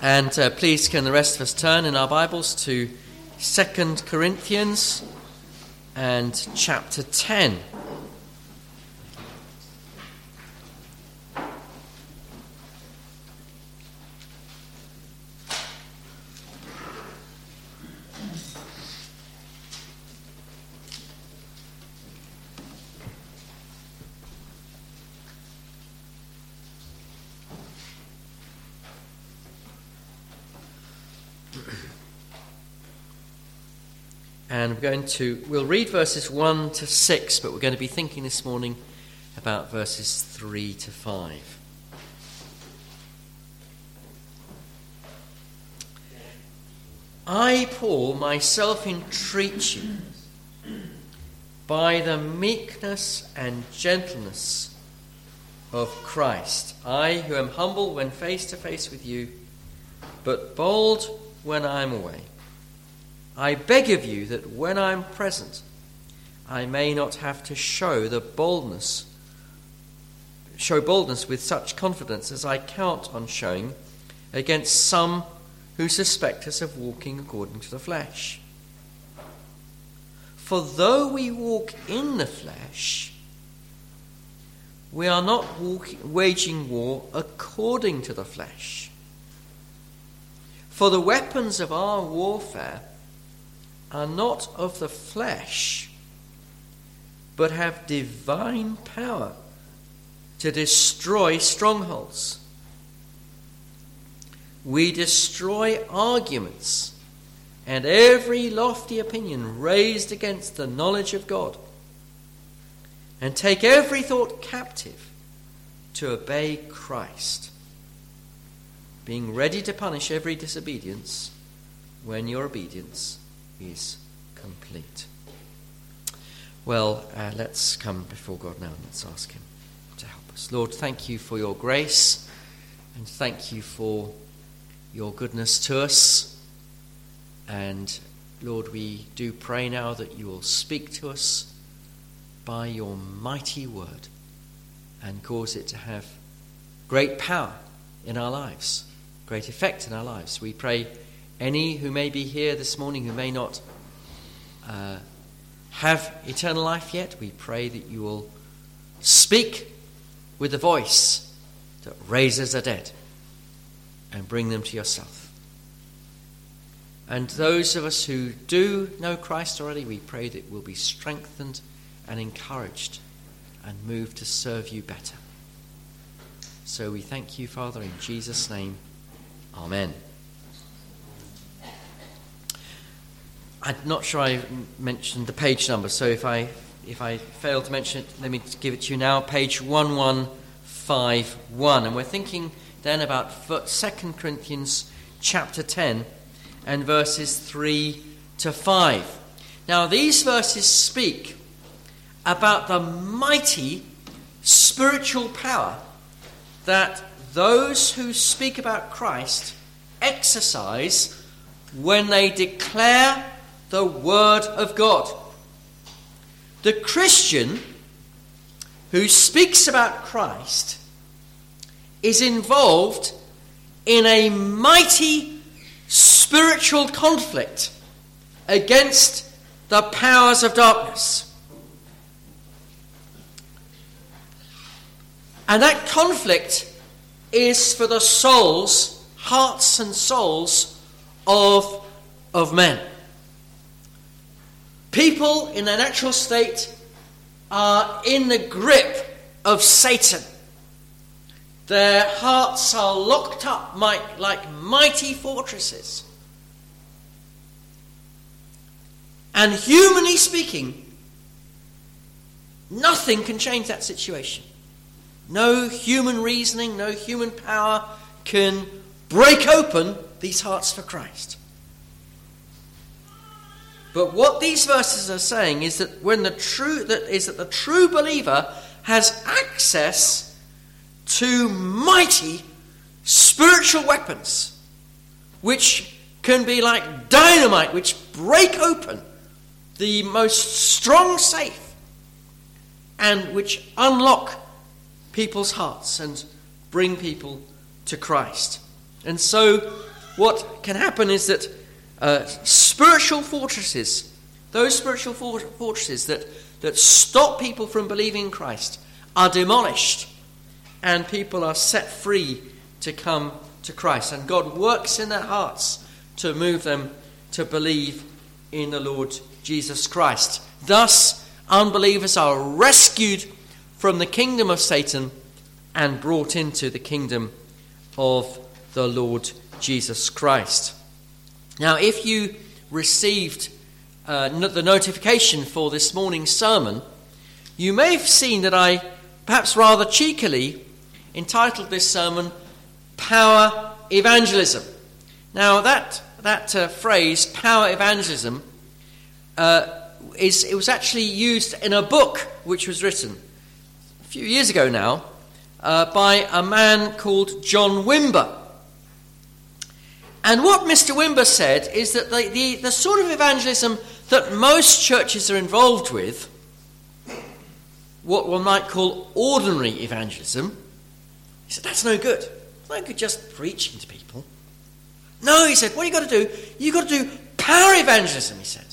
And uh, please, can the rest of us turn in our Bibles to 2 Corinthians and chapter 10. And we're going to, we'll read verses 1 to 6, but we're going to be thinking this morning about verses 3 to 5. I, Paul, myself entreat you by the meekness and gentleness of Christ. I, who am humble when face to face with you, but bold when I am away. I beg of you that when I am present, I may not have to show the boldness, show boldness with such confidence as I count on showing against some who suspect us of walking according to the flesh. For though we walk in the flesh, we are not waging war according to the flesh. For the weapons of our warfare are not of the flesh, but have divine power to destroy strongholds. We destroy arguments and every lofty opinion raised against the knowledge of God, and take every thought captive to obey Christ, being ready to punish every disobedience when your obedience is complete. Well, uh, let's come before God now and let's ask Him to help us. Lord, thank you for your grace and thank you for your goodness to us. And Lord, we do pray now that you will speak to us by your mighty word and cause it to have great power in our lives, great effect in our lives. We pray any who may be here this morning who may not uh, have eternal life yet, we pray that you will speak with the voice that raises the dead and bring them to yourself. And those of us who do know Christ already, we pray that we'll be strengthened and encouraged and moved to serve you better. So we thank you, Father, in Jesus' name. Amen. I'm not sure I mentioned the page number, so if I if I fail to mention it, let me give it to you now. Page 1151. And we're thinking then about 2 Corinthians chapter 10 and verses 3 to 5. Now, these verses speak about the mighty spiritual power that those who speak about Christ exercise when they declare the Word of God. The Christian who speaks about Christ is involved in a mighty spiritual conflict against the powers of darkness. And that conflict is for the souls, hearts and souls of, of men. People in their natural state are in the grip of Satan. Their hearts are locked up like mighty fortresses. And humanly speaking, nothing can change that situation. No human reasoning, no human power can break open these hearts for Christ. But what these verses are saying is that when the true that is that the true believer has access to mighty spiritual weapons which can be like dynamite which break open the most strong safe and which unlock people's hearts and bring people to Christ. And so what can happen is that uh, spiritual fortresses, those spiritual fortresses that, that stop people from believing in Christ, are demolished and people are set free to come to Christ. And God works in their hearts to move them to believe in the Lord Jesus Christ. Thus, unbelievers are rescued from the kingdom of Satan and brought into the kingdom of the Lord Jesus Christ. Now, if you received uh, the notification for this morning's sermon, you may have seen that I, perhaps rather cheekily, entitled this sermon Power Evangelism. Now, that, that uh, phrase, power evangelism, uh, is, it was actually used in a book which was written a few years ago now uh, by a man called John Wimber. And what Mr. Wimber said is that the, the, the sort of evangelism that most churches are involved with, what one might call ordinary evangelism, he said, that's no good. It's no good just preaching to people. No, he said, what you got to do? You've got to do power evangelism, he said.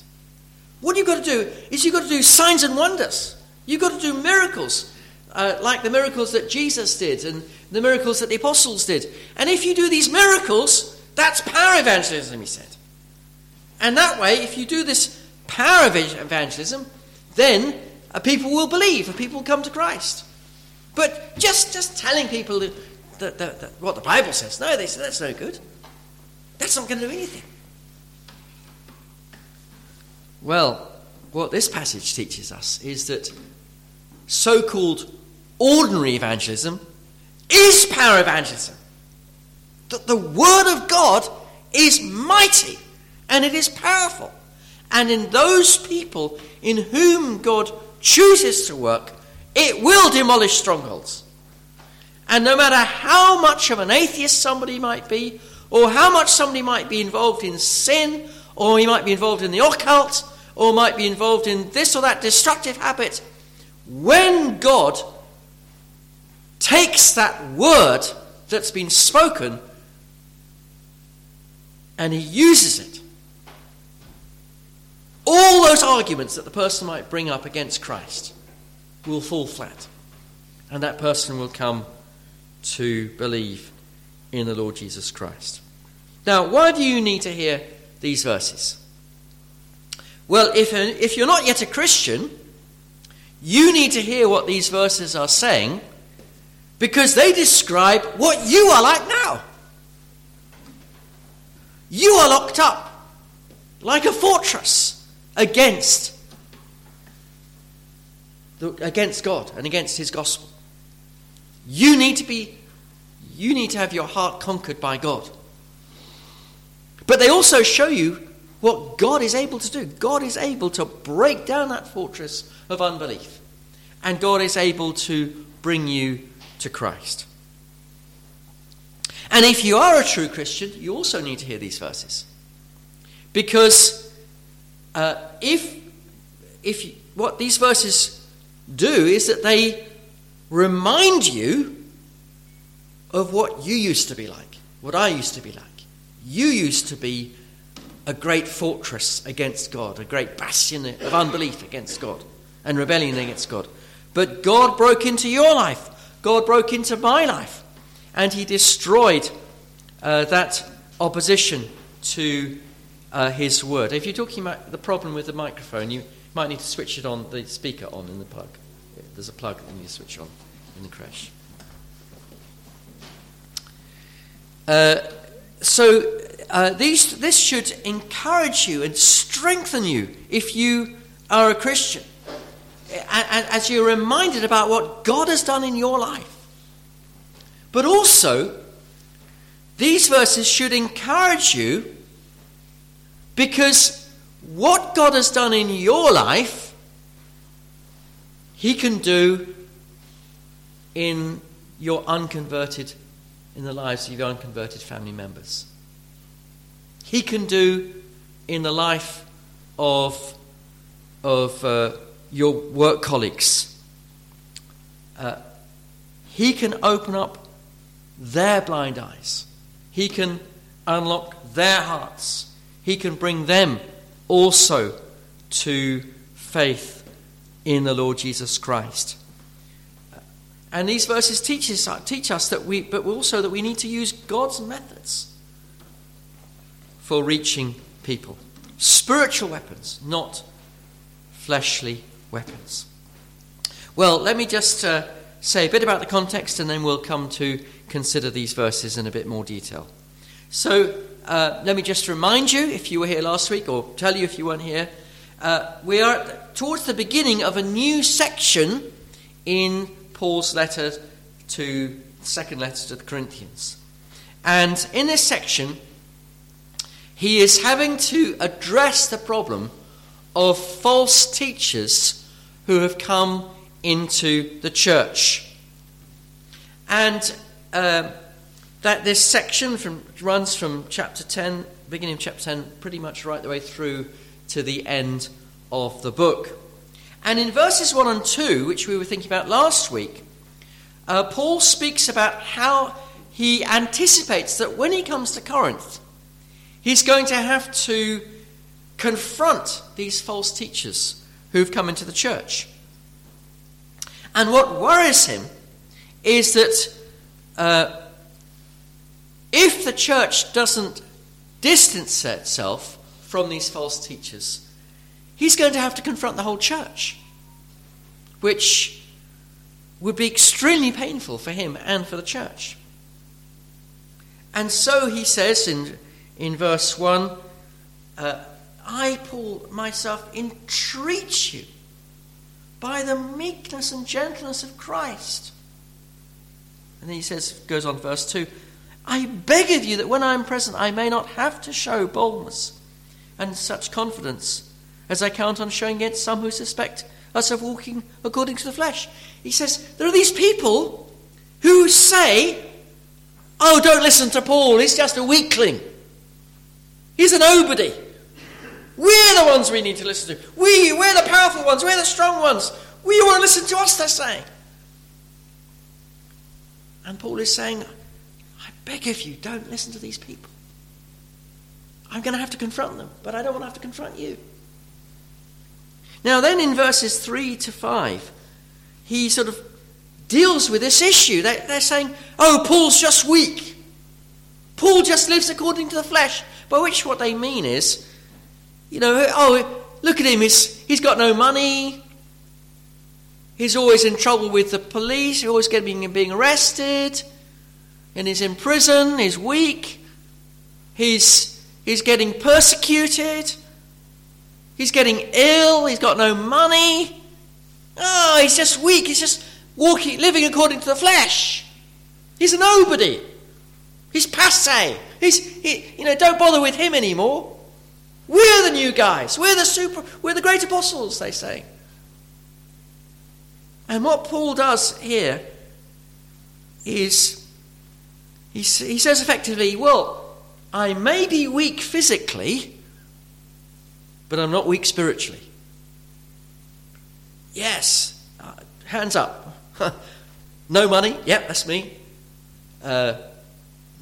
What you've got to do is you've got to do signs and wonders. You've got to do miracles, uh, like the miracles that Jesus did and the miracles that the apostles did. And if you do these miracles, that's power evangelism, he said. And that way, if you do this power evangelism, then uh, people will believe people will come to Christ. But just, just telling people that, that, that, that what the Bible says, no, they say that's no good. That's not going to do anything. Well, what this passage teaches us is that so called ordinary evangelism is power evangelism. That the Word of God is mighty and it is powerful. And in those people in whom God chooses to work, it will demolish strongholds. And no matter how much of an atheist somebody might be, or how much somebody might be involved in sin, or he might be involved in the occult, or might be involved in this or that destructive habit, when God takes that word that's been spoken and he uses it, all those arguments that the person might bring up against Christ will fall flat. And that person will come to believe in the Lord Jesus Christ. Now, why do you need to hear these verses? Well, if, if you're not yet a Christian, you need to hear what these verses are saying because they describe what you are like now. You are locked up like a fortress against, the, against God and against His gospel. You need to be, you need to have your heart conquered by God. But they also show you what God is able to do. God is able to break down that fortress of unbelief. And God is able to bring you to Christ. And if you are a true Christian, you also need to hear these verses. Because uh, if, if you, what these verses do is that they remind you of what you used to be like, what I used to be like. You used to be a great fortress against God, a great bastion of unbelief against God and rebellion against God. But God broke into your life, God broke into my life, and He destroyed uh, that opposition to uh, His word. If you're talking about the problem with the microphone, you might need to switch it on, the speaker on in the plug. There's a plug that you switch on in the crash. Uh, so uh, these, this should encourage you and strengthen you if you are a Christian. As you're reminded about what God has done in your life. But also, these verses should encourage you because what God has done in your life, He can do in your unconverted, in the lives of your unconverted family members. He can do in the life of, of uh, your work colleagues. Uh, he can open up their blind eyes. He can unlock their hearts. He can bring them also to faith in the Lord Jesus Christ. And these verses teach us, teach us that we, but also that we need to use God's methods for reaching people. Spiritual weapons, not fleshly weapons. Well, let me just uh, say a bit about the context and then we'll come to consider these verses in a bit more detail. So, uh, let me just remind you, if you were here last week, or tell you if you weren't here, uh, we are towards the beginning of a new section in Paul's letter to second letter to the Corinthians. And in this section, he is having to address the problem of false teachers who have come into the church. And uh, that this section from, runs from chapter 10, beginning of chapter 10, pretty much right the way through to the end of the book. And in verses 1 and 2, which we were thinking about last week, uh, Paul speaks about how he anticipates that when he comes to Corinth, he's going to have to confront these false teachers who've come into the church. And what worries him is that uh, if the church doesn't distance itself from these false teachers, he's going to have to confront the whole church, which would be extremely painful for him and for the church. And so he says in, in verse 1 uh, I, Paul, myself, entreat you by the meekness and gentleness of Christ. And then he says, goes on, verse 2 I beg of you that when I am present, I may not have to show boldness and such confidence as I count on showing against some who suspect us of walking according to the flesh. He says, There are these people who say, Oh, don't listen to Paul, he's just a weakling. He's a nobody. We're the ones we need to listen to. We, we're the powerful ones, we're the strong ones. We want to listen to us, they're saying. And Paul is saying, I beg of you, don't listen to these people. I'm going to have to confront them, but I don't want to have to confront you. Now, then in verses 3 to 5, he sort of deals with this issue. They, they're saying, oh, Paul's just weak. Paul just lives according to the flesh. By which what they mean is, you know, oh, look at him, he's, he's got no money. He's always in trouble with the police, he's always getting being arrested, and he's in prison, he's weak, he's, he's getting persecuted. He's getting ill. He's got no money. Oh, he's just weak. He's just walking, living according to the flesh. He's a nobody. He's passe. He's, he, you know, don't bother with him anymore. We're the new guys. We're the super, we're the great apostles, they say. And what Paul does here is he, he says effectively, well, I may be weak physically, but I'm not weak spiritually. Yes, uh, hands up. no money, yep, that's me. Uh,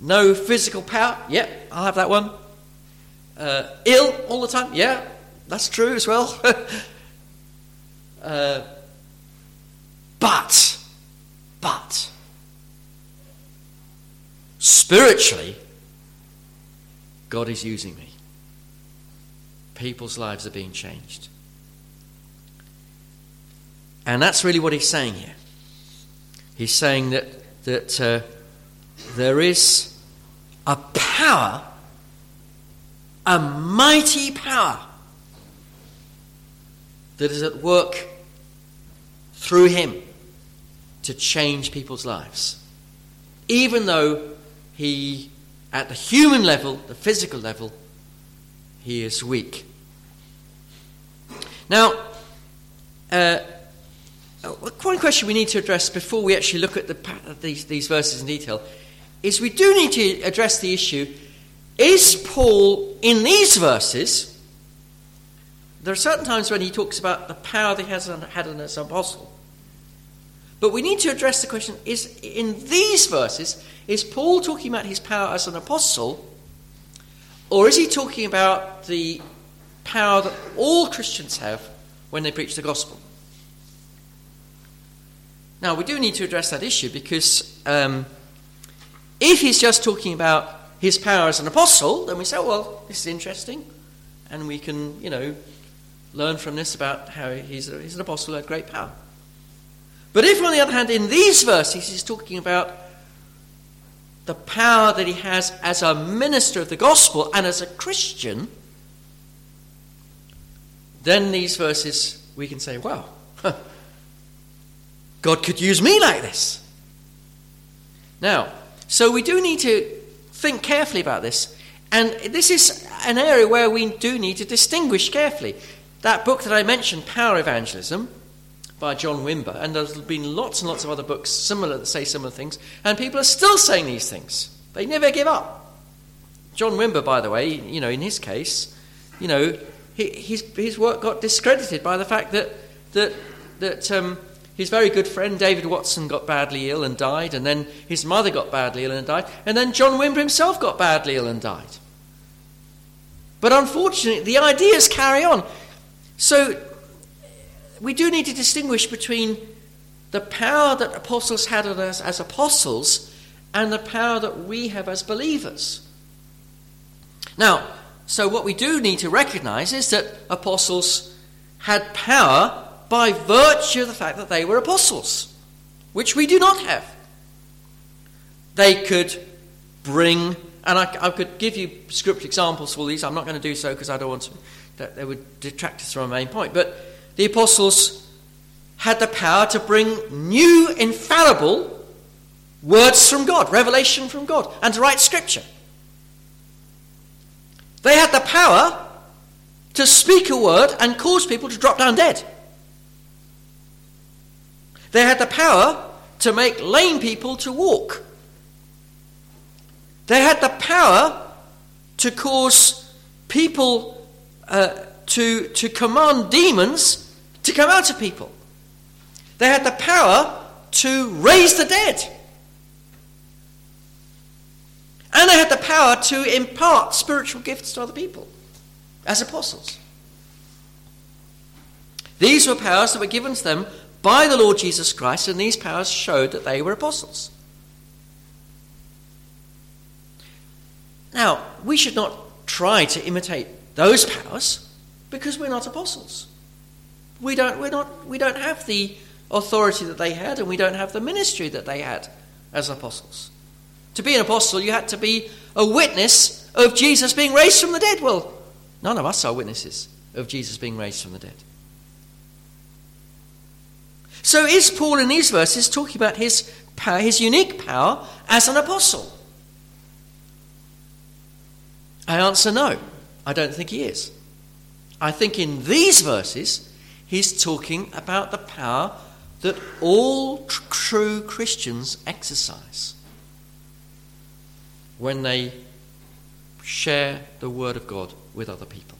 no physical power, yep, I'll have that one. Uh, ill all the time, yeah, that's true as well. uh, but, but, spiritually, God is using me people's lives are being changed. And that's really what he's saying here. He's saying that, that uh, there is a power, a mighty power, that is at work through him to change people's lives. Even though he, at the human level, the physical level, he is weak. Now, uh, one question we need to address before we actually look at the, these, these verses in detail is we do need to address the issue is Paul, in these verses, there are certain times when he talks about the power that he has had as an apostle. But we need to address the question is in these verses, is Paul talking about his power as an apostle Or is he talking about the power that all Christians have when they preach the gospel? Now, we do need to address that issue because um, if he's just talking about his power as an apostle, then we say, oh, well, this is interesting, and we can, you know, learn from this about how he's, a, he's an apostle who had great power. But if, on the other hand, in these verses he's talking about the power that he has as a minister of the gospel and as a Christian, then these verses we can say, wow, God could use me like this. Now, so we do need to think carefully about this. And this is an area where we do need to distinguish carefully. That book that I mentioned, Power Evangelism, by John Wimber, and there's been lots and lots of other books similar that say similar things, and people are still saying these things. They never give up. John Wimber, by the way, you know, in his case, you know, his, his work got discredited by the fact that, that, that um, his very good friend David Watson got badly ill and died, and then his mother got badly ill and died, and then John Wimber himself got badly ill and died. But unfortunately, the ideas carry on. So we do need to distinguish between the power that apostles had on us as apostles and the power that we have as believers. Now, so what we do need to recognize is that apostles had power by virtue of the fact that they were apostles, which we do not have. They could bring, and I, I could give you scripture examples for these. I'm not going to do so because I don't want to, that they would detract us from our main point. But the apostles had the power to bring new, infallible words from God, revelation from God, and to write scripture. They had the power to speak a word and cause people to drop down dead. They had the power to make lame people to walk. They had the power to cause people uh, to, to command demons to come out of people. They had the power to raise the dead. And they had the power to impart spiritual gifts to other people as apostles. These were powers that were given to them by the Lord Jesus Christ, and these powers showed that they were apostles. Now, we should not try to imitate those powers because we're not apostles. We don't, we're not, we don't have the authority that they had, and we don't have the ministry that they had as apostles. To be an apostle, you had to be a witness of Jesus being raised from the dead. Well, none of us are witnesses of Jesus being raised from the dead. So is Paul in these verses talking about his power, his unique power as an apostle? I answer no. I don't think he is. I think in these verses he's talking about the power that all tr- true Christians exercise when they share the Word of God with other people.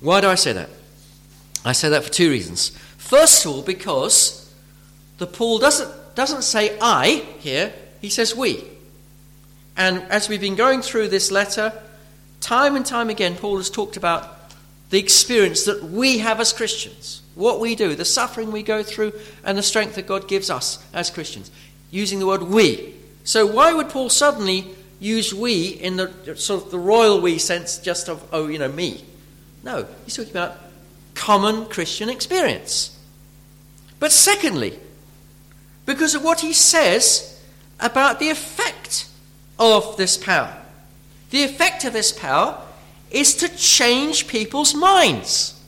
Why do I say that? I say that for two reasons. First of all, because the Paul doesn't, doesn't say I here, he says we. And as we've been going through this letter, time and time again, Paul has talked about the experience that we have as Christians, what we do, the suffering we go through, and the strength that God gives us as Christians, using the word we. So, why would Paul suddenly use we in the sort of the royal we sense, just of, oh, you know, me? No, he's talking about common Christian experience. But secondly, because of what he says about the effect of this power. The effect of this power is to change people's minds,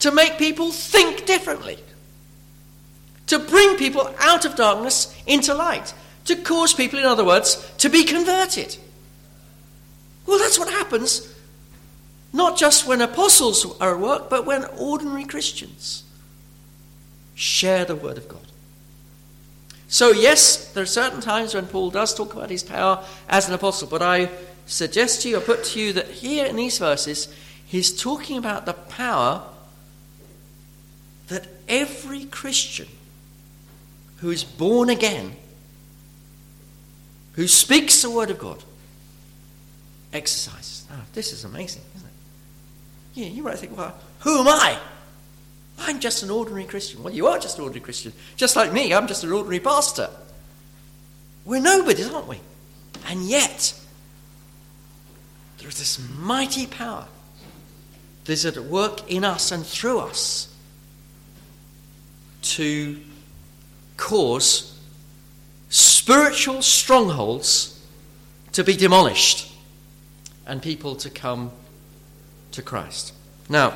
to make people think differently, to bring people out of darkness into light, to cause people, in other words, to be converted. Well, that's what happens not just when apostles are at work, but when ordinary Christians Share the word of God. So, yes, there are certain times when Paul does talk about his power as an apostle, but I suggest to you, or put to you, that here in these verses, he's talking about the power that every Christian who is born again, who speaks the word of God, exercises. Oh, this is amazing, Yeah, you might think, well, who am I? I'm just an ordinary Christian. Well, you are just an ordinary Christian. Just like me, I'm just an ordinary pastor. We're nobodies, aren't we? And yet, there is this mighty power that is at work in us and through us to cause spiritual strongholds to be demolished and people to come to Christ. Now,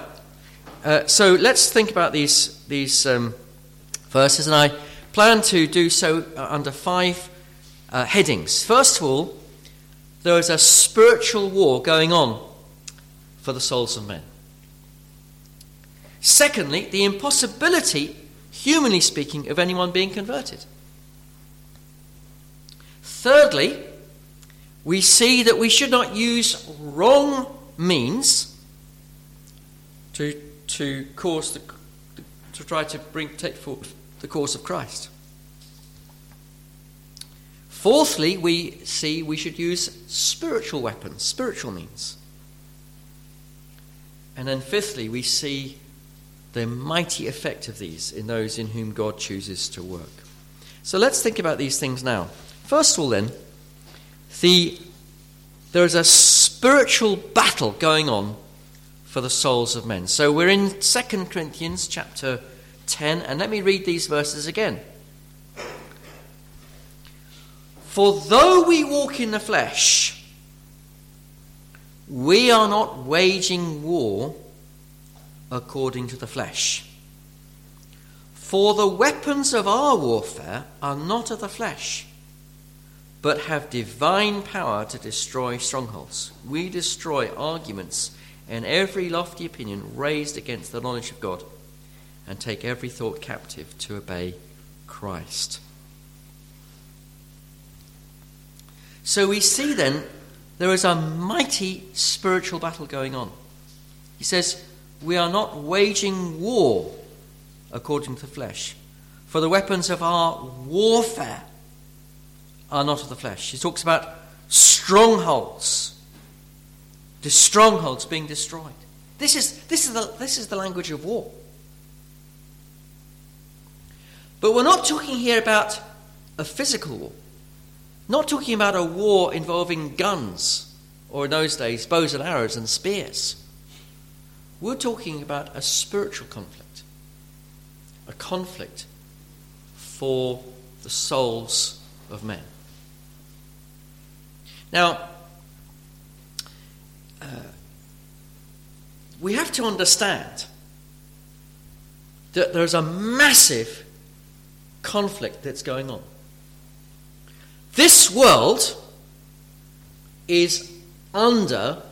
uh, so let's think about these, these um, verses, and I plan to do so uh, under five uh, headings. First of all, there is a spiritual war going on for the souls of men. Secondly, the impossibility, humanly speaking, of anyone being converted. Thirdly, we see that we should not use wrong means to, to cause the, to try to bring, take forth the course of Christ. Fourthly, we see we should use spiritual weapons, spiritual means. And then fifthly, we see the mighty effect of these in those in whom God chooses to work. So let's think about these things now. First of all, then, the, there is a spiritual battle going on for the souls of men. So we're in 2 Corinthians chapter 10, and let me read these verses again. For though we walk in the flesh, we are not waging war according to the flesh. For the weapons of our warfare are not of the flesh, but have divine power to destroy strongholds. We destroy arguments and every lofty opinion raised against the knowledge of God, and take every thought captive to obey Christ. So we see then there is a mighty spiritual battle going on. He says, We are not waging war according to the flesh, for the weapons of our warfare are not of the flesh. He talks about strongholds, the strongholds being destroyed. This is, this, is the, this is the language of war. But we're not talking here about a physical war. Not talking about a war involving guns, or in those days, bows and arrows and spears. We're talking about a spiritual conflict, a conflict for the souls of men. Now, uh, we have to understand that there's a massive conflict that's going on. This world is under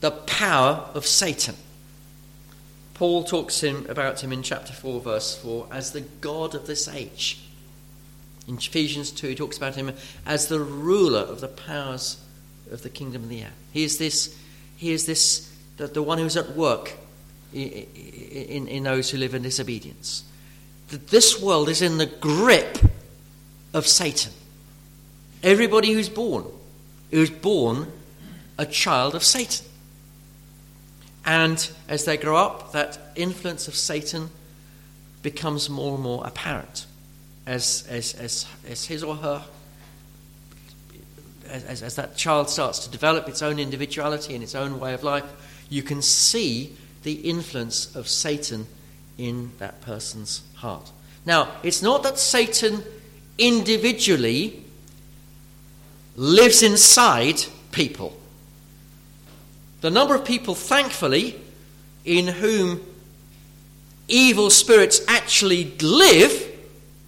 the power of Satan. Paul talks him, about him in chapter 4, verse 4, as the God of this age. In Ephesians 2, he talks about him as the ruler of the powers of the kingdom of the air. He is this, he is this the, the one who's at work in, in, in those who live in disobedience. That This world is in the grip of Satan. Everybody who's born, who's born a child of Satan. And as they grow up, that influence of Satan becomes more and more apparent as, as, as, as his or her, as, as that child starts to develop its own individuality and its own way of life, you can see the influence of Satan in that person's heart. Now, it's not that Satan individually lives inside people. The number of people, thankfully, in whom evil spirits actually live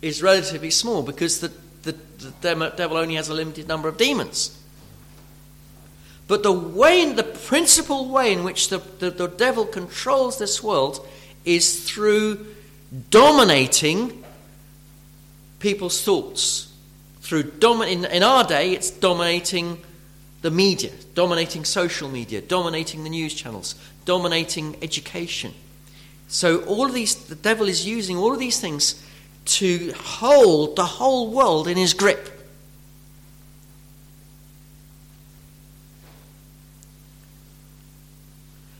is relatively small because the, the, devil only has a limited number of demons. But the way, the principal way in which the, the, the devil controls this world is through dominating people's thoughts through domi- in, in our day, it's dominating the media, dominating social media, dominating the news channels, dominating education. So all of these, the devil is using all of these things to hold the whole world in his grip.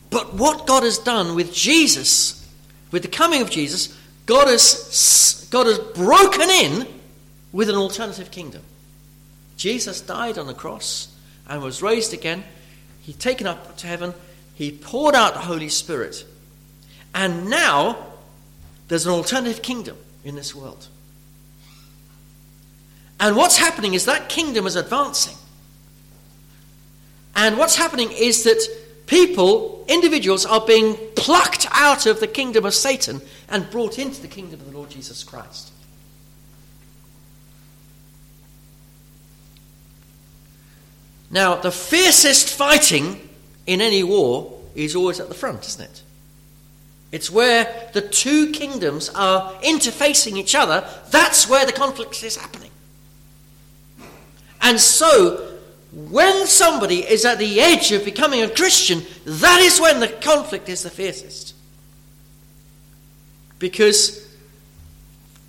But what God has done with Jesus, with the coming of Jesus, God has, God has broken in with an alternative kingdom. Jesus died on the cross and was raised again. He taken up to heaven. He poured out the Holy Spirit. And now there's an alternative kingdom in this world. And what's happening is that kingdom is advancing. And what's happening is that people, individuals, are being plucked out of the kingdom of Satan and brought into the kingdom of the Lord Jesus Christ. Now, the fiercest fighting in any war is always at the front, isn't it? It's where the two kingdoms are interfacing each other. That's where the conflict is happening. And so, when somebody is at the edge of becoming a Christian, that is when the conflict is the fiercest. Because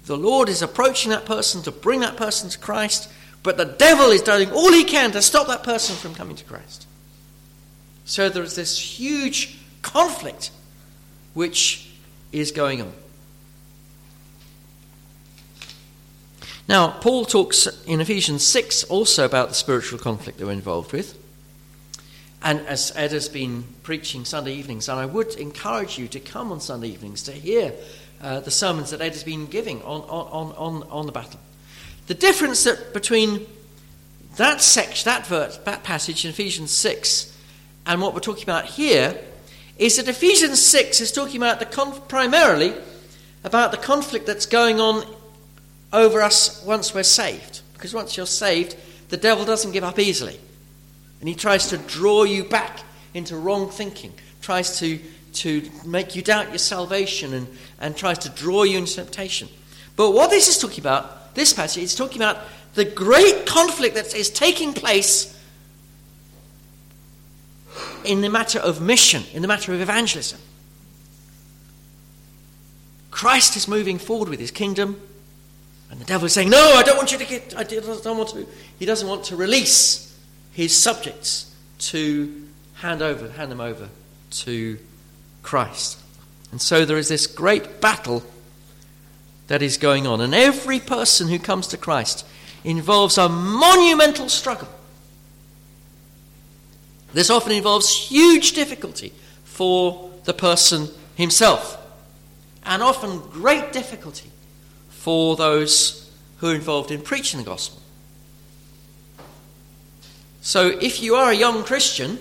the Lord is approaching that person to bring that person to Christ, but the devil is doing all he can to stop that person from coming to Christ. So there is this huge conflict which is going on. Now, Paul talks in Ephesians 6 also about the spiritual conflict that we're involved with. And as Ed has been preaching Sunday evenings, and I would encourage you to come on Sunday evenings to hear uh, the sermons that Ed has been giving on, on, on, on the battle. The difference that between that section, that verse, that passage in Ephesians 6, and what we're talking about here is that Ephesians 6 is talking about the conf- primarily about the conflict that's going on over us once we're saved. Because once you're saved, the devil doesn't give up easily. And he tries to draw you back into wrong thinking, tries to, to make you doubt your salvation, and, and tries to draw you into temptation. But what this is talking about, this passage, is talking about the great conflict that is taking place in the matter of mission, in the matter of evangelism. Christ is moving forward with his kingdom. And the devil is saying, No, I don't want you to get, I don't want to. He doesn't want to release his subjects to hand over, hand them over to Christ. And so there is this great battle that is going on. And every person who comes to Christ involves a monumental struggle. This often involves huge difficulty for the person himself, and often great difficulty for those who are involved in preaching the gospel. So, if you are a young Christian,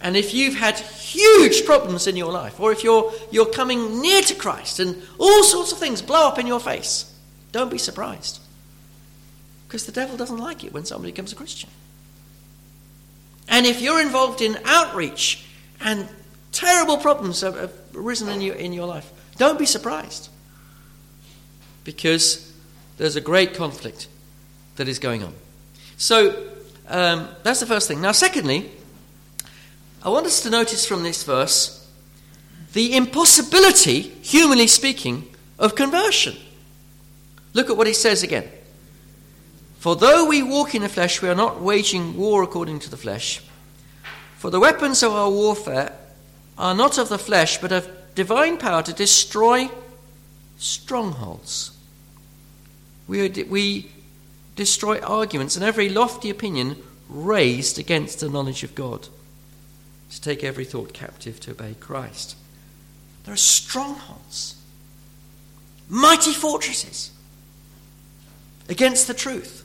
and if you've had huge problems in your life, or if you're, you're coming near to Christ and all sorts of things blow up in your face, don't be surprised. Because the devil doesn't like it when somebody becomes a Christian. And if you're involved in outreach and terrible problems have, arisen in your, in your life, don't be surprised because there's a great conflict that is going on. So um, that's the first thing. Now, secondly, I want us to notice from this verse the impossibility, humanly speaking, of conversion. Look at what he says again. For though we walk in the flesh, we are not waging war according to the flesh. For the weapons of our warfare are not of the flesh, but of divine power to destroy strongholds. We, we destroy arguments and every lofty opinion raised against the knowledge of God, to take every thought captive to obey Christ. There are strongholds, mighty fortresses against the truth.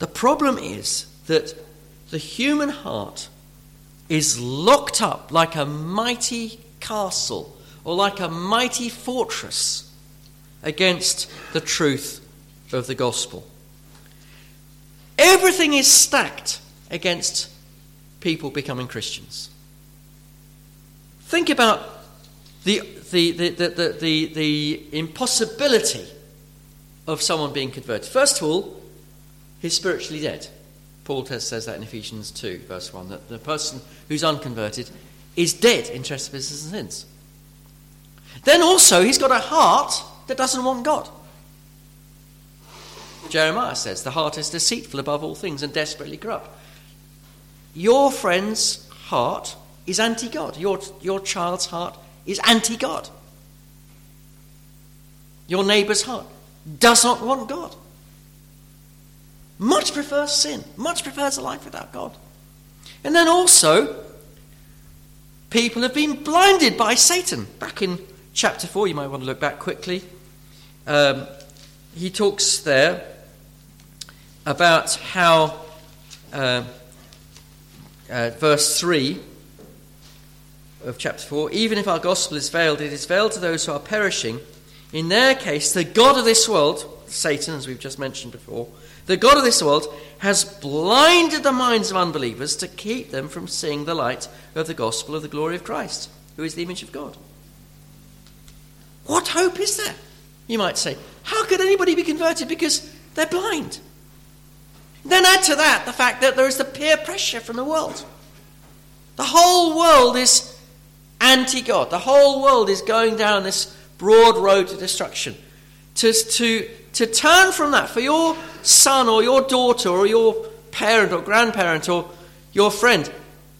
The problem is that the human heart is locked up like a mighty castle or like a mighty fortress against the truth of the gospel. Everything is stacked against people becoming Christians. Think about the, the, the, the, the, the, impossibility of someone being converted. First of all, he's spiritually dead. Paul says that in Ephesians 2, verse 1, that the person who's unconverted is dead in trespasses and sins. Then also, he's got a heart that doesn't want God. Jeremiah says, the heart is deceitful above all things and desperately corrupt. Your friend's heart is anti God. Your, your child's heart is anti God. Your neighbour's heart does not want God. Much prefers sin, much prefers a life without God. And then also, people have been blinded by Satan. Back in chapter 4, you might want to look back quickly. Um, he talks there about how, uh, uh, verse 3 of chapter 4 even if our gospel is veiled, it is veiled to those who are perishing. In their case, the God of this world, Satan, as we've just mentioned before, the God of this world has blinded the minds of unbelievers to keep them from seeing the light of the gospel of the glory of Christ, who is the image of God. What hope is there? You might say. How could anybody be converted? Because they're blind. Then add to that the fact that there is the peer pressure from the world. The whole world is anti God. The whole world is going down this broad road to destruction. To, to, to turn from that for your son or your daughter or your parent or grandparent or your friend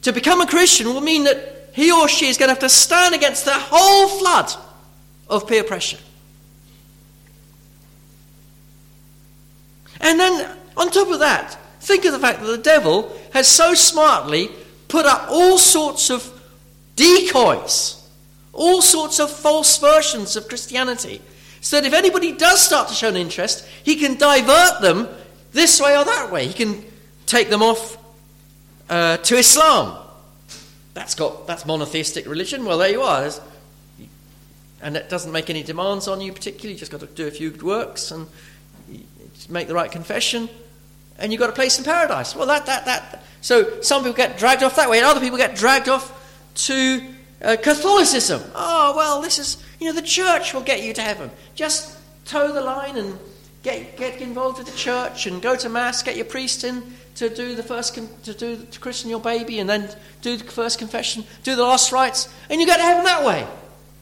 to become a Christian will mean that he or she is going to have to stand against the whole flood of peer pressure. And then, on top of that, think of the fact that the devil has so smartly put up all sorts of decoys, all sorts of false versions of Christianity so that if anybody does start to show an interest, he can divert them this way or that way. He can take them off uh, to Islam. That's got that's monotheistic religion. Well, there you are. There's, and it doesn't make any demands on you particularly. You just got to do a few good works and make the right confession, and you've got a place in paradise. Well, that that that. So some people get dragged off that way, and other people get dragged off to uh, Catholicism. Oh well, this is you know, the church will get you to heaven. Just toe the line and get, get involved with the church and go to Mass, get your priest in to do the first, to do, to christen your baby and then do the first confession, do the last rites, and you get to heaven that way.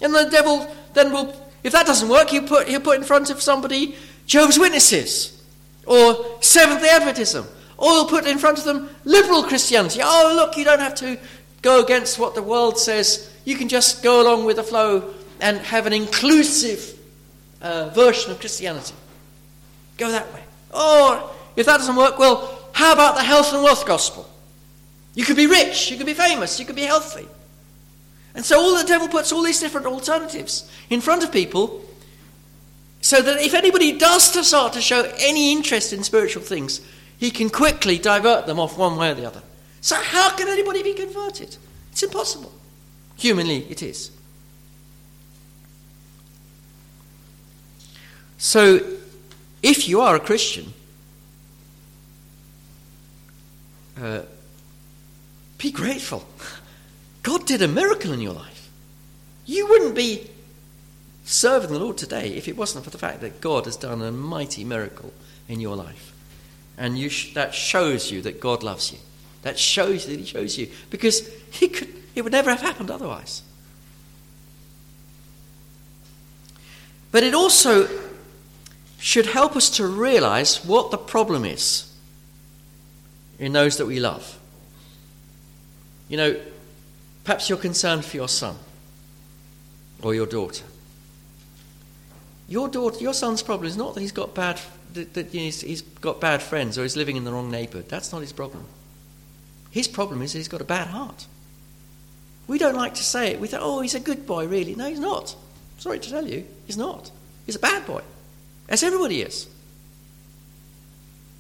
And the devil then will, if that doesn't work, he'll put, he'll put in front of somebody Jehovah's Witnesses or Seventh day Adventism. Or he'll put in front of them liberal Christianity. Oh, look, you don't have to go against what the world says. You can just go along with the flow and have an inclusive uh, version of Christianity. Go that way. Or, if that doesn't work, well, how about the health and wealth gospel? You could be rich, you could be famous, you could be healthy. And so all the devil puts all these different alternatives in front of people so that if anybody does start to show any interest in spiritual things, he can quickly divert them off one way or the other. So how can anybody be converted? It's impossible. Humanly, it is. So, if you are a Christian, uh, be grateful. God did a miracle in your life. You wouldn't be serving the Lord today if it wasn't for the fact that God has done a mighty miracle in your life. And you sh- that shows you that God loves you. That shows that He shows you. Because he could, it would never have happened otherwise. But it also should help us to realize what the problem is in those that we love. You know, perhaps you're concerned for your son or your daughter. Your daughter, your son's problem is not that he's got bad that, he's, he's got bad friends or he's living in the wrong neighborhood. That's not his problem. His problem is he's got a bad heart. We don't like to say it. We think, oh, he's a good boy, really. No, he's not. Sorry to tell you, he's not. He's a bad boy as everybody is.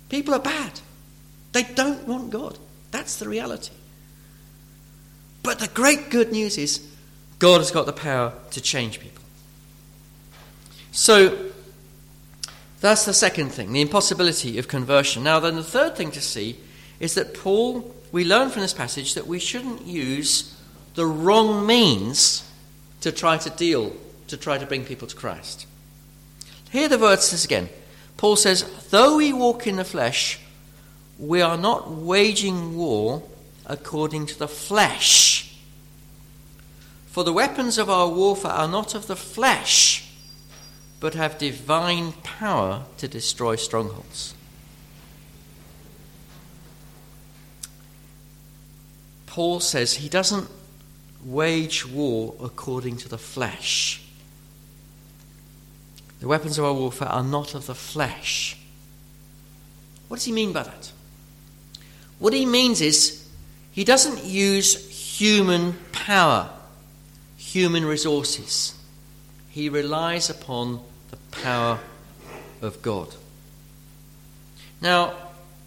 People are bad. They don't want God. That's the reality. But the great good news is God has got the power to change people. So that's the second thing, the impossibility of conversion. Now, then, the third thing to see is that Paul, we learn from this passage that we shouldn't use the wrong means to try to deal, to try to bring people to Christ. Hear the verses again. Paul says, Though we walk in the flesh, we are not waging war according to the flesh. For the weapons of our warfare are not of the flesh, but have divine power to destroy strongholds. Paul says he doesn't wage war according to the flesh. The weapons of our warfare are not of the flesh. What does he mean by that? What he means is he doesn't use human power, human resources. He relies upon the power of God. Now,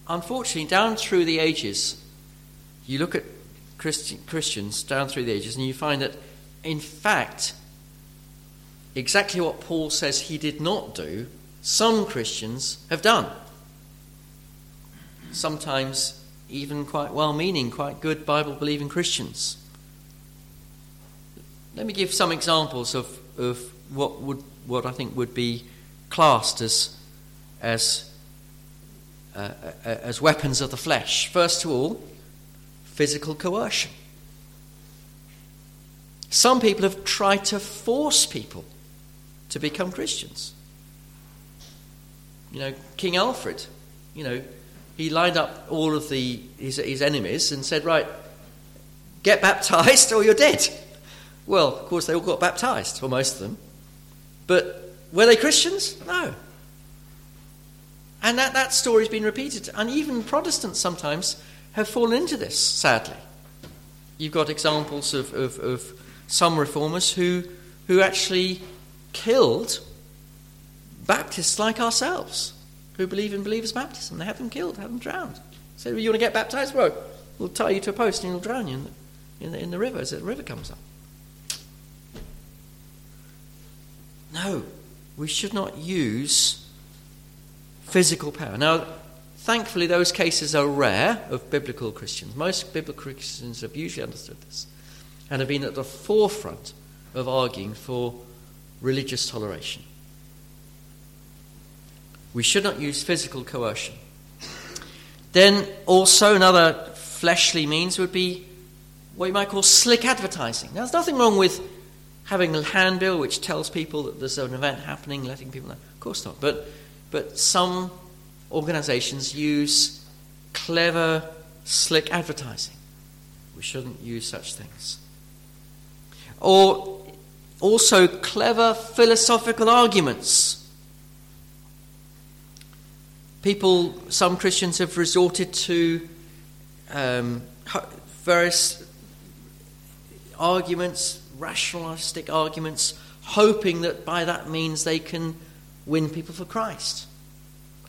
unfortunately, down through the ages, you look at Christi- Christians down through the ages and you find that, in fact, exactly what Paul says he did not do, some Christians have done. Sometimes even quite well meaning, quite good Bible believing Christians. Let me give some examples of, of what, would, what I think would be classed as, as, uh, uh, as weapons of the flesh. First of all, physical coercion. Some people have tried to force people to become Christians. You know, King Alfred, you know, he lined up all of the, his, his enemies and said, Right, get baptized or you're dead. Well, of course, they all got baptized, or most of them. But were they Christians? No. And that, that story's been repeated. And even Protestants sometimes have fallen into this, sadly. You've got examples of, of, of some reformers who, who actually killed Baptists like ourselves who believe in believers' baptism. They have them killed, have them drowned. So, you want to get baptized? Well, we'll tie you to a post and you'll drown you in the, in the, in the river as the river comes up. No, we should not use physical power. Now, thankfully, those cases are rare of biblical Christians. Most biblical Christians have usually understood this and have been at the forefront of arguing for religious toleration. We should not use physical coercion. Then, also, another fleshly means would be what you might call slick advertising. Now, there's nothing wrong with having a handbill which tells people that there's an event happening, letting people know. Of course not. But, but some organizations use clever, slick advertising. We shouldn't use such things. Or also clever philosophical arguments people, some Christians have resorted to um, various arguments, rationalistic arguments, hoping that by that means they can win people for Christ.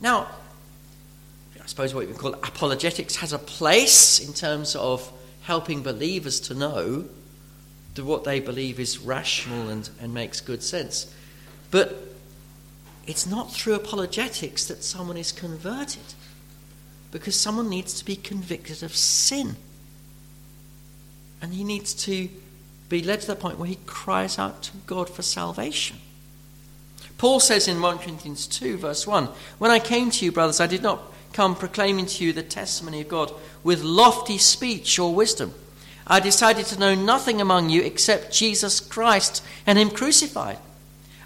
Now, I suppose what we call apologetics has a place in terms of helping believers to know that what they believe is rational and, and makes good sense. But it's not through apologetics that someone is converted, because someone needs to be convicted of sin. And he needs to be led to the point where he cries out to God for salvation. Paul says in 1 Corinthians 2, verse 1 When I came to you, brothers, I did not come proclaiming to you the testimony of God with lofty speech or wisdom. I decided to know nothing among you except Jesus Christ and Him crucified.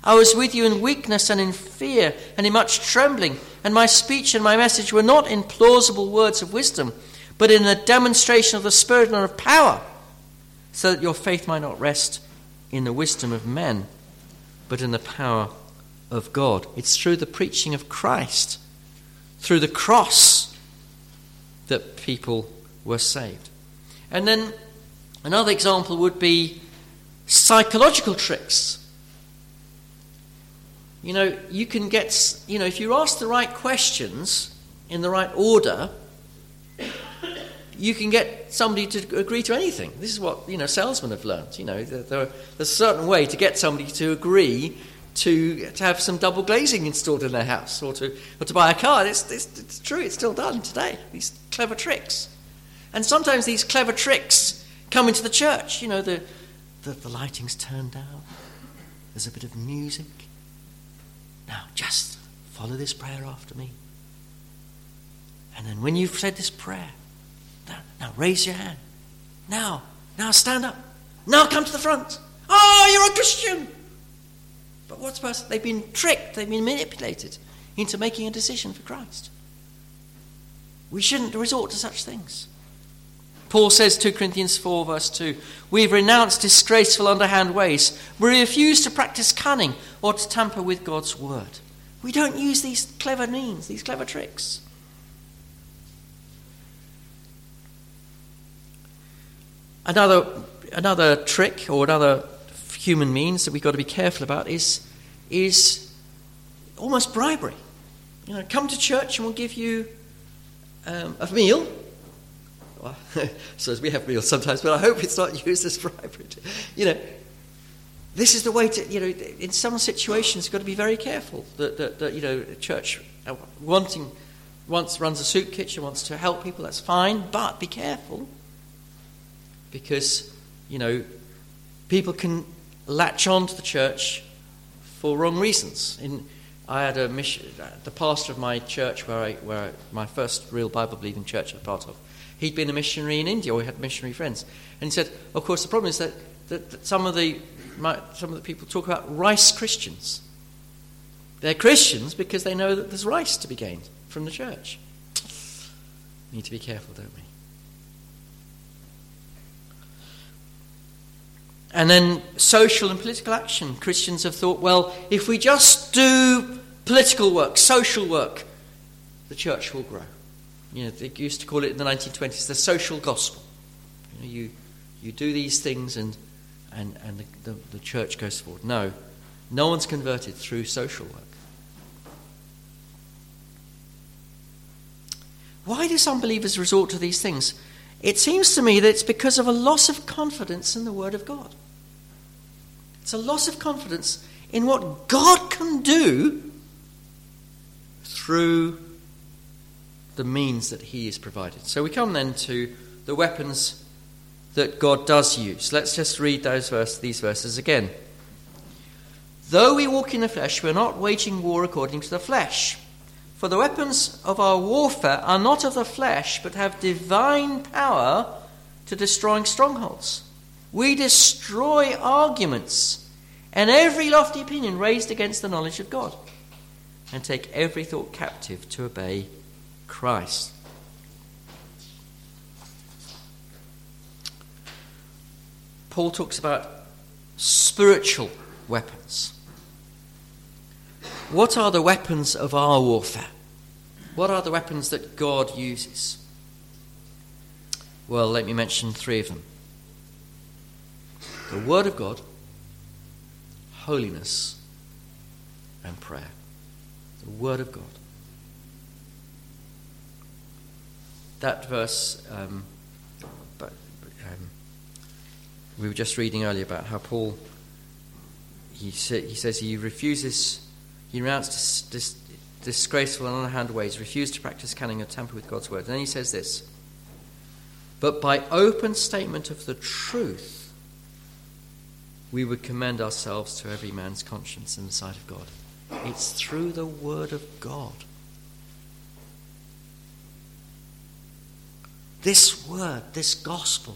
I was with you in weakness and in fear and in much trembling, and my speech and my message were not in plausible words of wisdom, but in a demonstration of the Spirit and of power, so that your faith might not rest in the wisdom of men, but in the power of God. It's through the preaching of Christ, through the cross, that people were saved. And then another example would be psychological tricks you know, you can get, you know, if you ask the right questions in the right order, you can get somebody to agree to anything. This is what, you know, salesmen have learned. You know, there, there's a certain way to get somebody to agree to, to have some double glazing installed in their house or to, or to buy a car. It's, it's, it's true, it's still done today, these clever tricks. And sometimes these clever tricks come into the church. You know, the, the, the lighting's turned down, there's a bit of music, now, just follow this prayer after me. And then when you've said this prayer, now, now raise your hand. Now, now stand up. Now come to the front. Oh, you're a Christian. But what's worse, they've been tricked, they've been manipulated into making a decision for Christ. We shouldn't resort to such things. Paul says 2 Corinthians 4, verse 2 We've renounced disgraceful underhand ways. We refuse to practice cunning or to tamper with God's word. We don't use these clever means, these clever tricks. Another, another trick or another human means that we've got to be careful about is, is almost bribery. You know, come to church and we'll give you um, a meal. So we have meals sometimes, but I hope it's not used as bribery. You know, this is the way to, you know, in some situations you've got to be very careful that, that, that you know, church uh, wanting, wants, runs a soup kitchen, wants to help people, that's fine, but be careful because, you know, people can latch on to the church for wrong reasons. In, I had a mission, the pastor of my church, where, I, where my first real Bible believing church I was part of, he'd been a missionary in India, or he had missionary friends. And he said, of course, the problem is that, that, that some, of the, my, some of the people talk about rice Christians. They're Christians because they know that there's rice to be gained from the church. We need to be careful, don't we? And then social and political action. Christians have thought, well, if we just do political work, social work, the church will grow. You know, they used to call it in the 1920s the social gospel. You, know, you, you do these things and, and, and the, the, the church goes forward. No, no one's converted through social work. Why do some believers resort to these things? It seems to me that it's because of a loss of confidence in the Word of God. It's a loss of confidence in what God can do through the means that He has provided. So we come then to the weapons that God does use. Let's just read those verse, these verses again. Though we walk in the flesh, we're not waging war according to the flesh. For the weapons of our warfare are not of the flesh, but have divine power to destroying strongholds. We destroy arguments and every lofty opinion raised against the knowledge of God, and take every thought captive to obey Christ. Paul talks about spiritual weapons. What are the weapons of our warfare? What are the weapons that God uses? Well, let me mention three of them the Word of God, holiness, and prayer. The Word of God. That verse, um, but, um, we were just reading earlier about how Paul, he, sa- he says he refuses he renounced dis- dis- disgraceful and underhand ways, refused to practice cunning or tamper with God's word. And then he says this But by open statement of the truth, we would commend ourselves to every man's conscience in the sight of God. It's through the word of God. This word, this gospel,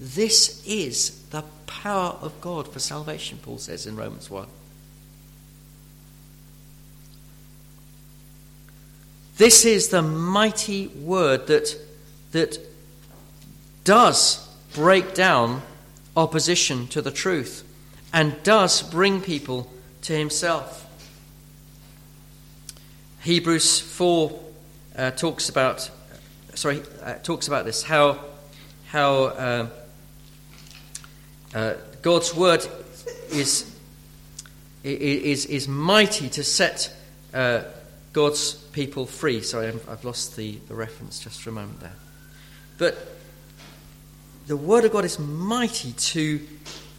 this is the power of God for salvation, Paul says in Romans 1. This is the mighty word that, that does break down opposition to the truth and does bring people to himself. Hebrews 4 uh, talks about sorry uh, talks about this how how uh, uh God's word is is is mighty to set uh, God's people free. Sorry, I've lost the, the reference just for a moment there. But the Word of God is mighty to,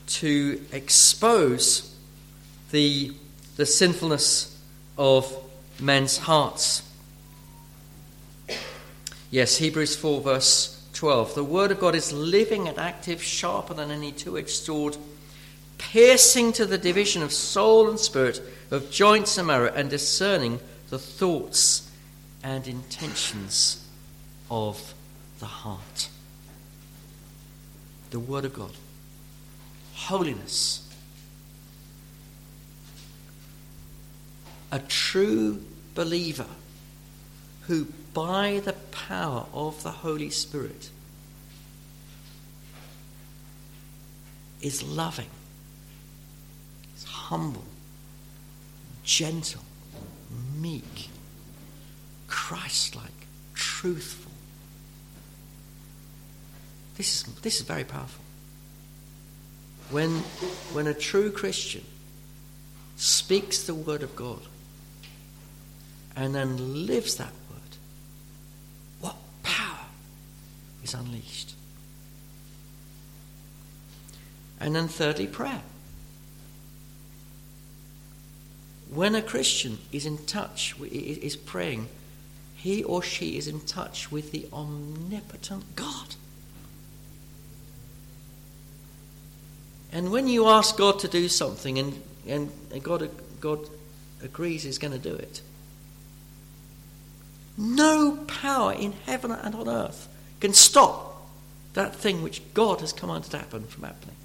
to expose the, the sinfulness of men's hearts. Yes, Hebrews 4, verse 12. The Word of God is living and active, sharper than any two edged sword, piercing to the division of soul and spirit, of joints and marrow, and discerning the thoughts and intentions of the heart. The Word of God. Holiness. a true believer who, by the power of the Holy Spirit, is loving, is humble, gentle, meek, Christ like, truthful. This is, this is very powerful. When, when a true Christian speaks the word of God and then lives that word, what power is unleashed? And then, thirdly, prayer. When a Christian is in touch, is praying, he or she is in touch with the omnipotent God. And when you ask God to do something and, and God, God agrees he's going to do it, no power in heaven and on earth can stop that thing which God has commanded to happen from happening.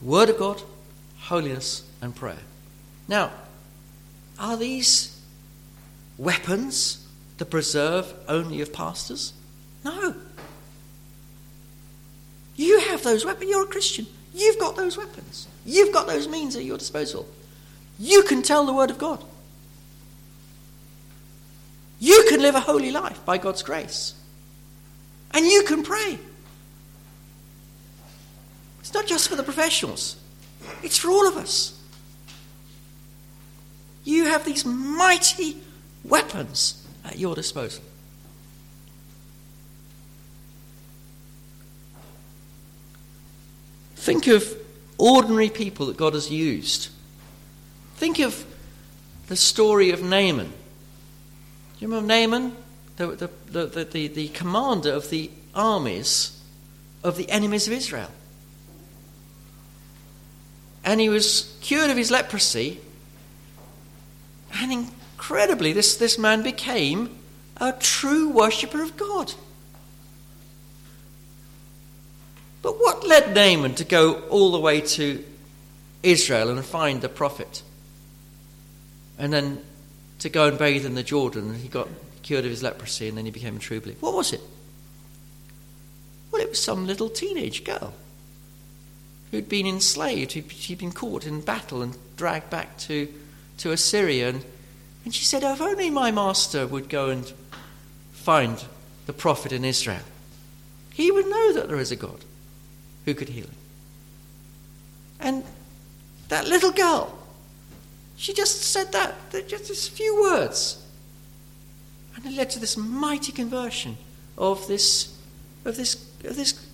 The Word of God, holiness, and prayer. Now, are these weapons the preserve only of pastors? No. You have those weapons. You're a Christian. You've got those weapons. You've got those means at your disposal. You can tell the Word of God. You can live a holy life by God's grace. And you can pray. It's not just for the professionals, it's for all of us. You have these mighty weapons at your disposal. Think of ordinary people that God has used. Think of the story of Naaman. You remember Naaman? The, the, the, the, the commander of the armies of the enemies of Israel. And he was cured of his leprosy. And incredibly, this, this man became a true worshipper of God. But what led Naaman to go all the way to Israel and find the prophet? And then to go and bathe in the Jordan, and he got cured of his leprosy, and then he became a true believer. What was it? Well, it was some little teenage girl who'd been enslaved, who'd, she'd been caught in battle and dragged back to, to Assyria. And, and she said, oh, If only my master would go and find the prophet in Israel, he would know that there is a God who could heal him. And that little girl, she just said that, just these few words. And it led to this mighty conversion of this, of this, of this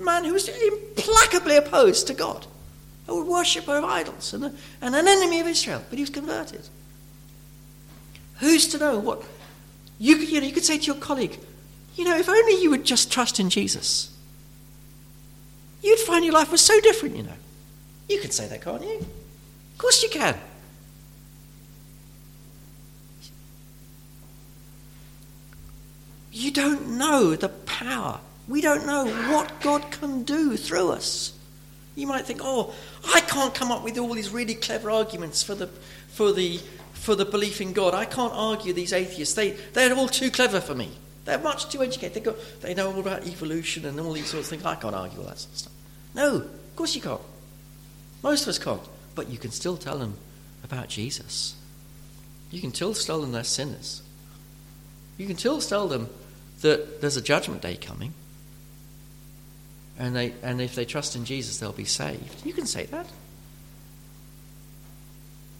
man who was implacably opposed to God, a worshipper of idols and, a, and an enemy of Israel, but he was converted. Who's to know what? You, you, know, you could say to your colleague, you know, if only you would just trust in Jesus, you'd find your life was so different, you know. You could say that, can't you? Of course you can. You don't know the power. We don't know what God can do through us. You might think, oh, I can't come up with all these really clever arguments for the, for the, for the belief in God. I can't argue these atheists. They, they're all too clever for me. They're much too educated. They, go, they know all about evolution and all these sorts of things. I can't argue all that sort of stuff. No, of course you can't. Most of us can't. But you can still tell them about Jesus. You can still tell them they're sinners. You can still tell them that there's a judgment day coming. And, they, and if they trust in Jesus, they'll be saved. You can say that.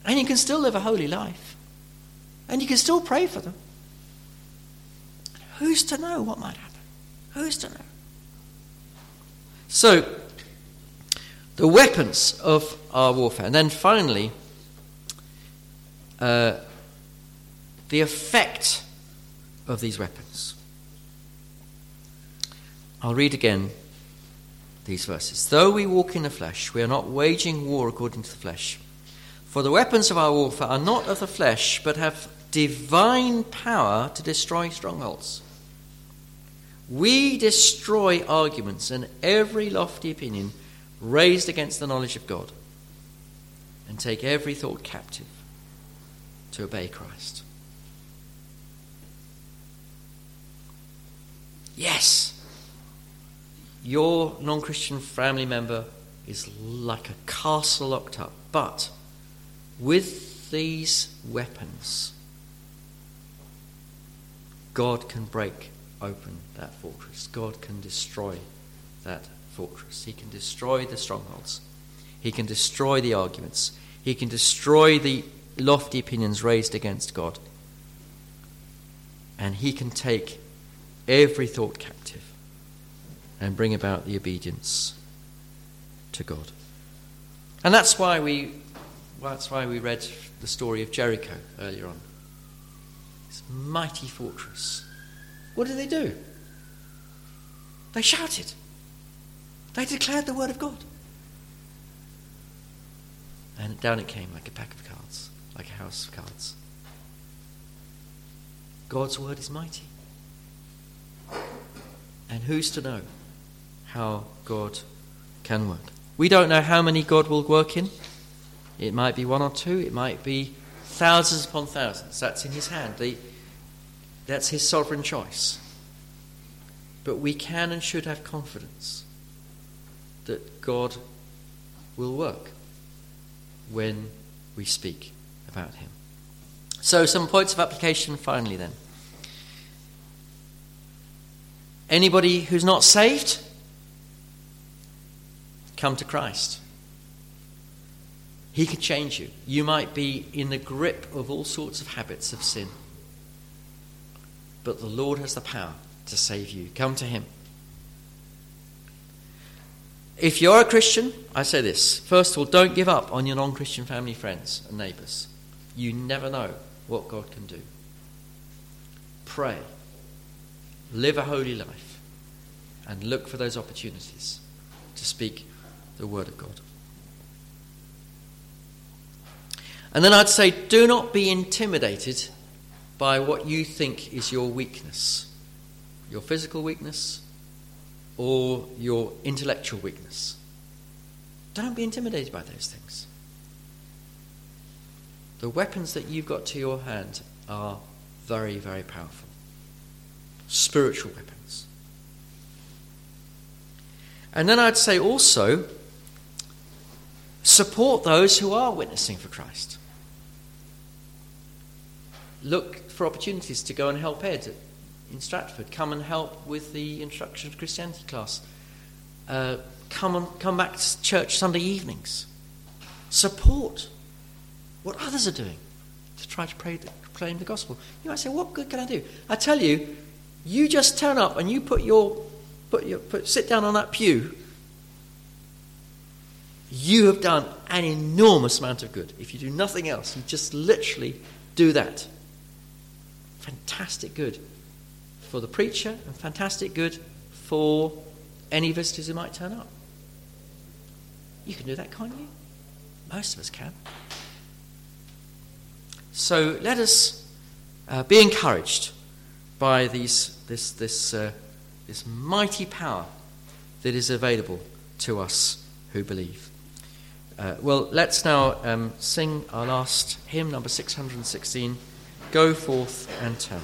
And you can still live a holy life. And you can still pray for them. Who's to know what might happen? Who's to know? So, the weapons of our warfare. And then finally, uh, the effect of these weapons. I'll read again these verses. Though we walk in the flesh, we are not waging war according to the flesh. For the weapons of our warfare are not of the flesh, but have divine power to destroy strongholds. We destroy arguments and every lofty opinion raised against the knowledge of God, and take every thought captive to obey Christ. Yes, your non Christian family member is like a castle locked up, but with these weapons, God can break open that fortress. God can destroy that fortress. He can destroy the strongholds. He can destroy the arguments. He can destroy the lofty opinions raised against God. And he can take every thought captive and bring about the obedience to God. And that's why we that's why we read the story of Jericho earlier on. This mighty fortress. What did they do? They shouted. They declared the word of God. And down it came like a pack of cards, like a house of cards. God's word is mighty. And who's to know how God can work? We don't know how many God will work in. It might be one or two, it might be thousands upon thousands. That's in His hand. The, that's His sovereign choice. But we can and should have confidence that God will work when we speak about Him. So, some points of application finally then. Anybody who's not saved, come to Christ. He can change you. You might be in the grip of all sorts of habits of sin. But the Lord has the power to save you. Come to Him. If you're a Christian, I say this. First of all, don't give up on your non Christian family, friends, and neighbours. You never know what God can do. Pray live a holy life, and look for those opportunities to speak the Word of God. And then I'd say, do not be intimidated by what you think is your weakness your physical weakness or your intellectual weakness. Don't be intimidated by those things. The weapons that you've got to your hand are very, very powerful spiritual weapons. And then I'd say also support those who are witnessing for Christ. Look for opportunities to go and help Ed in Stratford. Come and help with the Introduction to Christianity class. Uh, come and come back to church Sunday evenings. Support what others are doing to try to pray, proclaim the gospel. You might say, "What good can I do?" I tell you, you just turn up and you put your, put your, put, sit down on that pew. You have done an enormous amount of good. If you do nothing else, you just literally do that. Fantastic good for the preacher and fantastic good for any visitors who might turn up. You can do that, can't you? Most of us can. So let us uh, be encouraged by these, this, this, uh, this mighty power that is available to us who believe. Uh, well, let's now um, sing our last hymn, number 616 Go Forth and Tell.